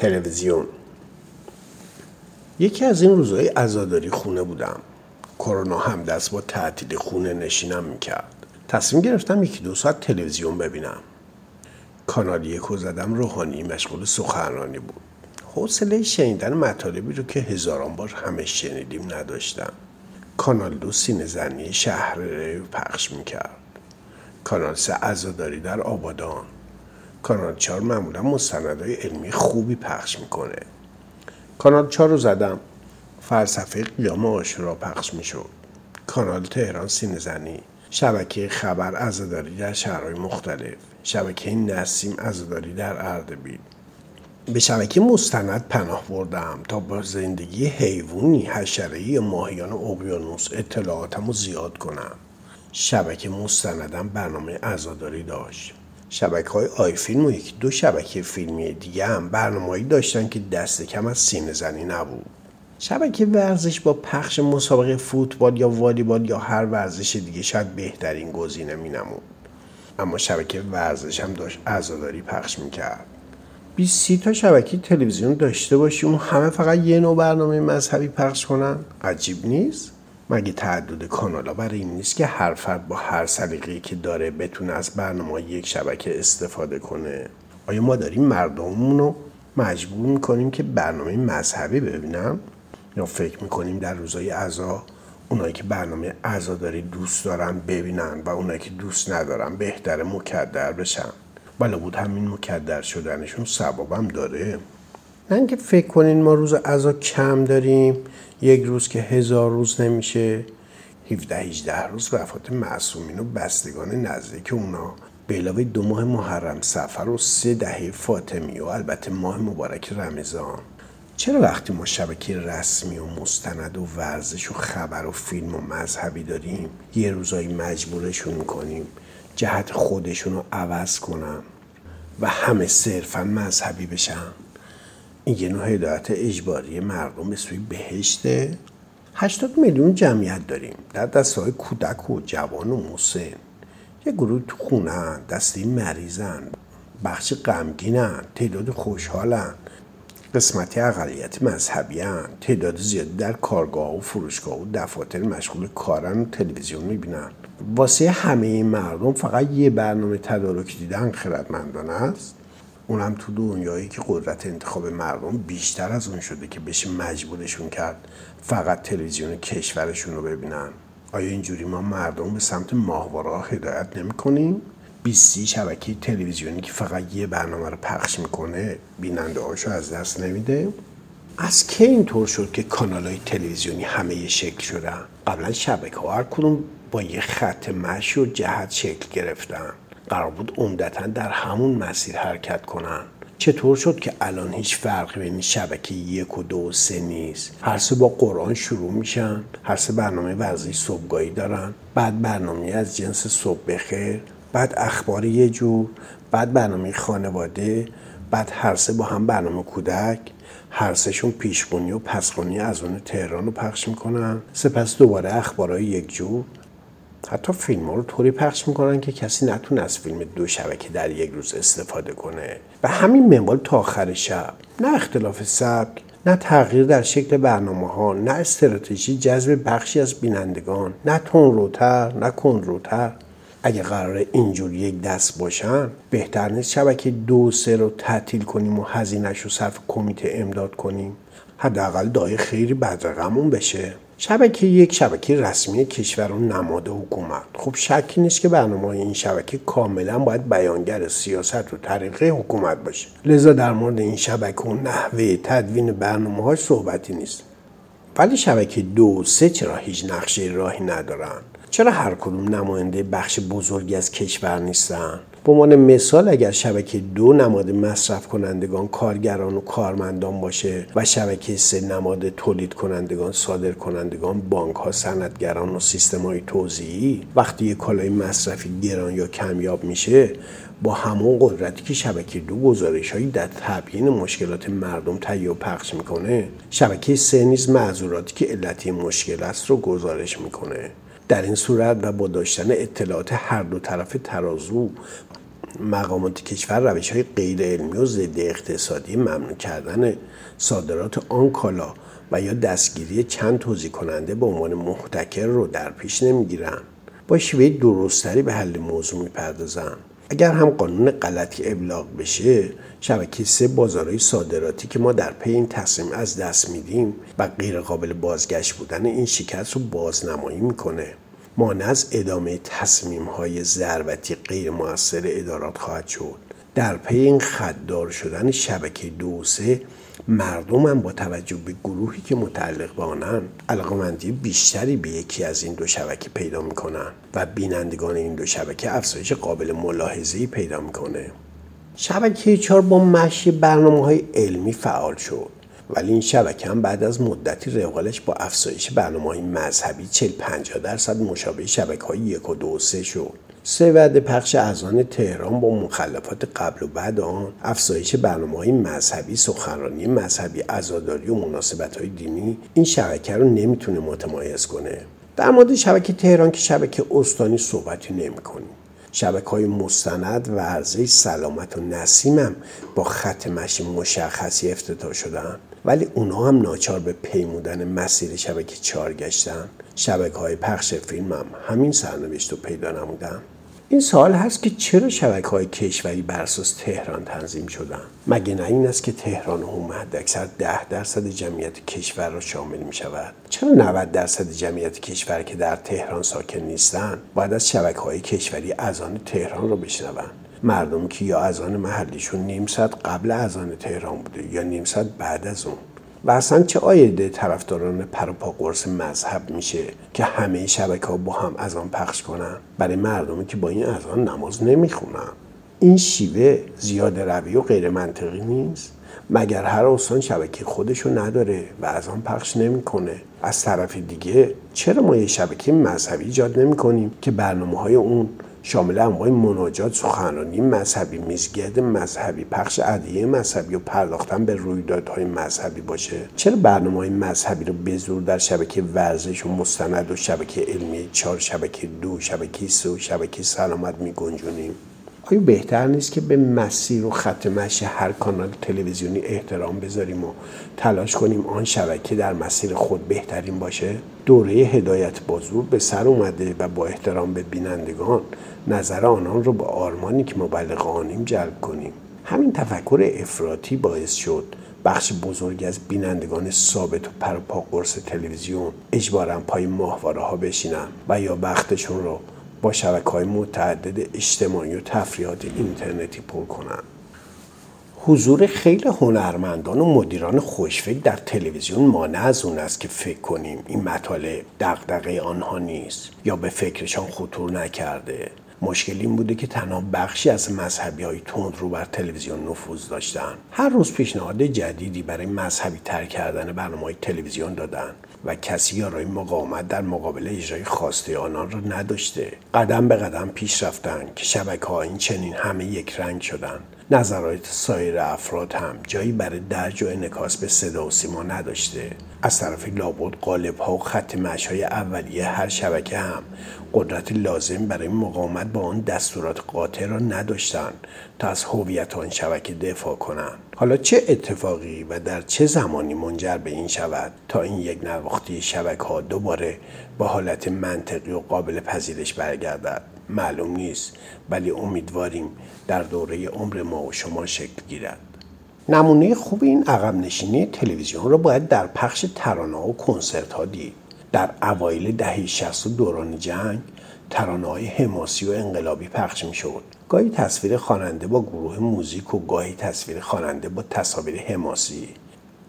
تلویزیون. یکی از این روزهای عزاداری خونه بودم. کرونا هم دست با تعطیل خونه نشینم می‌کرد. تصمیم گرفتم یکی دو ساعت تلویزیون ببینم. کانال یک زدم روحانی مشغول سخنرانی بود. حوصله شنیدن مطالبی رو که هزاران بار همه شنیدیم نداشتم. کانال دو سینه زنی شهر پخش می‌کرد. کانال سه عزاداری در آبادان. کانال چهار معمولا مستندهای علمی خوبی پخش می‌کنه. کانال چهار رو زدم فلسفه قیام آشورا پخش می‌شد. کانال تهران سینه زنی شبکه خبر عزاداری در شهرهای مختلف شبکه نسیم عزاداری در اردبیل. به شبکه مستند پناه بردم تا با زندگی حیوانی حشره یا ماهیان اقیانوس اطلاعاتم رو زیاد کنم. شبکه مستندم برنامه عزاداری داشت. شبکه های آی فیلم و یکی دو شبکه فیلمی دیگه هم برنامه‌ای داشتن که دست کم از سینه زنی نبود. شبکه ورزش با پخش مسابقه فوتبال یا والیبال یا هر ورزش دیگه شاید بهترین گزینه می نمود. اما شبکه ورزش هم داشت عزاداری پخش می‌کرد. 20 تا شبکه تلویزیون داشته باشی اون همه فقط یه نوع برنامه مذهبی پخش کنن؟ عجیب نیست؟ مگه تعدد کانالا برای این نیست که هر فرد با هر سلیقه‌ای که داره بتونه از برنامه یک شبکه استفاده کنه؟ آیا ما داریم مردممون رو مجبور می‌کنیم که برنامه مذهبی ببینن؟ یا فکر می‌کنیم در روزای عزا اونایی که برنامه عزاداری دوست دارن ببینن و اونایی که دوست ندارن بهتر مکدر بشن؟ بالا بود همین مکدر شدنشون سبابم داره. نه اینکه فکر کنین ما روز عزا کم داریم یک روز که هزار روز نمیشه 17 18 روز وفات معصومین و بستگان نزدیک اونا. به علاوه دو ماه محرم سفر و سه دهه فاطمی و البته ماه مبارک رمضان. چرا وقتی ما شبکه رسمی و مستند و ورزش و خبر و فیلم و مذهبی داریم یه روزایی مجبورشون می‌کنیم جهت خودشون رو عوض کنن و همه صرفا مذهبی بشن این یه نوع هدایت اجباری مردم به سوی بهشته 80 میلیون جمعیت داریم. در دسته های کودک و جوان و مسن. یه گروه تو خونن دسته مریضن بخش غمگینن تعداد خوشحالن قسمتی اقلیت مذهبی هن. تعداد زیادی در کارگاه و فروشگاه و دفاتر مشغول کارن و تلویزیون می‌بینن. واسه همه این مردم فقط یه برنامه تدارک دیدن خردمندانه است. اونم تو دنیایی که قدرت انتخاب مردم بیشتر از اون شده که بشه مجبورشون کرد فقط تلویزیون کشورشون رو ببینن. آیا اینجوری ما مردم به سمت ماهواره هدایت نمی کنیم؟ 20 شبکه تلویزیونی که فقط یه برنامه رو پخش می‌کنه بیننده هاشو از دست نمیده؟ از کی اینطور شد که کانال های تلویزیونی همه یه شکل شدن؟ قبلا شبکه ها هر کدوم با یه خط مشی و جهت شکل گرفتن. قرار بود عمدتا در همون مسیر حرکت کنن. چطور شد که الان هیچ فرقی بین شبکه یک و دو و سه نیست؟ هر سه با قرآن شروع میشن. هر سه برنامه ورزش صبحگاهی دارن. بعد برنامه از جنس صبح بخیر. بعد اخبار یه جور. بعد برنامه خانواده. بعد هر سه با هم برنامه کودک. هر سهشون پیشخونی و پسخونی از اون تهران رو پخش می‌کنن. سپس دوباره اخبارهای یک جور. حتی فیلم ها رو طوری پخش می‌کنن که کسی نتونه از فیلم دو شبکه در یک روز استفاده کنه. و همین منوال تا آخر شب. نه اختلاف سبک نه تغییر در شکل برنامه ها نه استراتژی جذب بخشی از بینندگان نه تون روتر نه کند روتر. اگه قرار اینجور یک دست باشن بهتر نیست شبکه دو سه رو تعطیل کنیم و هزینهش رو صرف کمیته امداد کنیم. حداقل دای خیری بدرقمون بشه. شبکه یک شبکه رسمی کشور و نماد حکومت. خب شکی نیست که برنامه این شبکه کاملا باید بیانگر سیاست و طریقه حکومت باشه. لذا در مورد این شبکه و نحوه تدوین برنامه های صحبتی نیست. ولی شبکه دو سه چرا هیچ نقشه راهی ندارن؟ چرا هر کدوم نماینده بخش بزرگی از کشور نیستن؟ به عنوان مثال اگر شبکه دو نماد مصرف کنندگان کارگران و کارمندان باشه و شبکه سه نماد تولید کنندگان صادر کنندگان بانک ها صنعتگران و سیستم های توزیعی وقتی یک کالای مصرفی گران یا کمیاب میشه با همون قدرتی که شبکه دو گزارش هایی در تبیین مشکلات مردم تهیه و پخش می‌کنه شبکه سه نیز معذوراتی که علتی مشکل است رو گزارش می‌کنه. در این صورت و با داشتن اطلاعات هر دو طرف ترازو مقامات کشور روش های غیر علمی و ضد اقتصادی ممنوع کردن صادرات آن کالا و یا دستگیری چند توضیح کننده به عنوان محتکر رو در پیش نمی‌گیرن. با شیوه درستری به حل موضوع می‌پردازن اگر هم قانون غلطی ابلاغ بشه شبکه سه بازارهای صادراتی که ما در پی این تصمیم از دست میدیم و غیر قابل بازگشت بودن این شکست رو بازنمایی می‌کنه. مانع از ادامه تصمیم های ضربتی غیر موثر ادارات خواهد شد. در پی این خددار شدن شبکه دو سه مردم هم با توجه به گروهی که متعلق به آنن علاقمندی بیشتری به یکی از این دو شبکه پیدا می‌کنن و بینندگان این دو شبکه افزایش قابل ملاحظه‌ای پیدا می‌کنه. شبکه چهار با مشی برنامه های علمی فعال شد ولی این شبکه هم بعد از مدتی روالش با افزایش برنامه های مذهبی 40 50 درصد مشابه شبکه های یک و دو و سه شد. وعده پخش اذان تهران با مخلفات قبل و بعد آن افزایش برنامه های مذهبی سخنرانی مذهبی عزاداری و مناسبت های دینی این شبکه رو نمی‌تونه متمایز کنه. در مورد شبکه تهران که شبکه استانی صحبتی نمی کنیم. شبکه های مستند و عرضه سلامت و نسیمم با خط مشی مشخصی افتتاح شدن ولی اونا هم ناچار به پیمودن مسیر شبکه چهار گشتن شبکه های پخش فیلم هم همین سرنوشت رو پیدا نمودن. این سوال هست که چرا شبکه های کشوری بر اساس تهران تنظیم شدن؟ مگه نه این است که تهران هم اکثر ده درصد جمعیت کشور را شامل می شود چرا 90 درصد جمعیت کشور که در تهران ساکن نیستند باید از شبکه های کشوری اذان تهران را بشنوند مردم که یا اذان محلیشون نیم ساعت قبل اذان تهران بوده یا نیم ساعت بعد از اون؟ و اصلا چه آیده طرفداران پروپا قرص مذهب میشه که همه شبکه ها با هم از آن پخش کنن؟ برای مردمی که با این از آن نماز نمی‌خونن. این شیوه زیاد روی و غیر منطقی نیست. مگر هر استان شبکه خودشو نداره و از آن پخش نمی‌کنه؟ از طرف دیگه چرا ما یه شبکه مذهبی ایجاد نمی کنیم که برنامه های اون شامل انواع مناجات سخنرانی مذهبی میزگرد مذهبی پخش ادیه مذهبی و پرداختن به رویدادهای مذهبی باشه. چرا برنامه های مذهبی رو به زور در شبکه ورزش و مستند و شبکه علمی چهار شبکه دو شبکه سه و شبکه سلامت می گنجونیم آیا بهتر نیست که به مسیر و خط مشی هر کانال تلویزیونی احترام بذاریم و تلاش کنیم آن شبکه در مسیر خود بهترین باشه؟ دوره هدایت بازور به سر اومده و با احترام به بینندگان نظر آنان رو به آرمانی که مبلغانیم جلب کنیم. همین تفکر افراطی باعث شد بخش بزرگی از بینندگان ثابت و پروپا قرص تلویزیون اجبارا پای ماهواره ها بشینن و یا بختشون رو با شبکه های متعدد اجتماعی و تفریحات اینترنتی پر کنند. حضور خیلی هنرمندان و مدیران خوشفکر در تلویزیون مانع از اون است که فکر کنیم این مطالب دغدغه آنها نیست یا به فکرشان خطور نکرده مشکل این بوده که تنها بخشی از مذهبی های تند رو بر تلویزیون نفوذ داشتن. هر روز پیشنهاد جدیدی برای مذهبی تر کردن برنامه های تلویزیون دادن و کسی یارای مقاومت در مقابل اجرای خواسته آنان را نداشته. قدم به قدم پیش رفتن که شبکه ها این چنین همه یک رنگ شدن. نظرات سایر افراد هم جایی برای درج و انکاس به صدا و سیما نداشته. از طرف لابد قالب ها و خط مش های اولیه هر شبکه هم قدرت لازم برای مقاومت با آن دستورات قاطع را نداشتند. تا از هویت آن شبکه دفاع کنند. حالا چه اتفاقی و در چه زمانی منجر به این شود تا این یک نواختی شبکه ها دوباره با حالت منطقی و قابل پذیرش برگردد؟ معلوم نیست ولی امیدواریم در دوره عمر ما و شما شکل گیرد. نمونه خوب این عقب نشینی تلویزیون را باید در پخش ترانه و کنسرت ها دید. در اوایل دهه 60 دوران جنگ ترانه های حماسی و انقلابی پخش می شد. گاهی تصویر خواننده با گروه موزیک و گاهی تصویر خواننده با تصاویر حماسی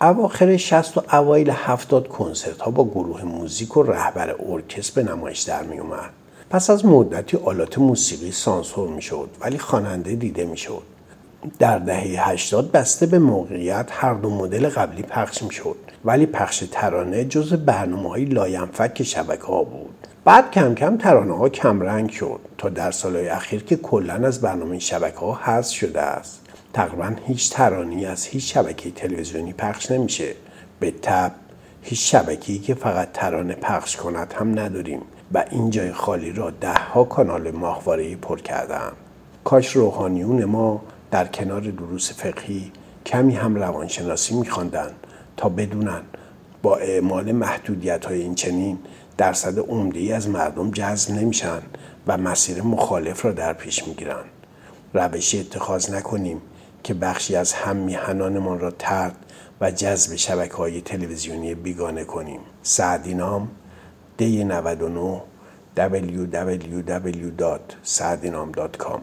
اواخر 60 و اوایل 70 کنسرت ها با گروه موزیک و رهبر ارکستر به نمایش در می اومد. پس از مدتی آلات موسیقی سانسور می شد ولی خواننده دیده می شد. در دهه 80 بسته به موقعیت هر دو مدل قبلی پخش می شد ولی پخش ترانه جز برنامه های لاینفک شبکه ها بود بعد کم کم ترانه ها کم رنگ شد تا در سالهای اخیر که کلا از برنامه شبکه ها حذف شده است. تقریبا هیچ ترانه‌ای از هیچ شبکه تلویزیونی پخش نمیشه. به تبع هیچ شبکه‌ای که فقط ترانه پخش کند هم نداریم و این جای خالی را ده ها کانال ماهواره‌ای پر کردن کاش روحانیون ما در کنار دروس فقهی کمی هم روانشناسی میخواندن تا بدونن با اعمال محدودیت های این چنین درصد عمده از مردم جذب نمیشن و مسیر مخالف را در پیش می‌گیرن. روشی اتخاذ نکنیم که بخشی از هم میهنانمان را ترد و جذب شبکه های تلویزیونی بیگانه کنیم. سعدینام دی 99 www.سعدینام.com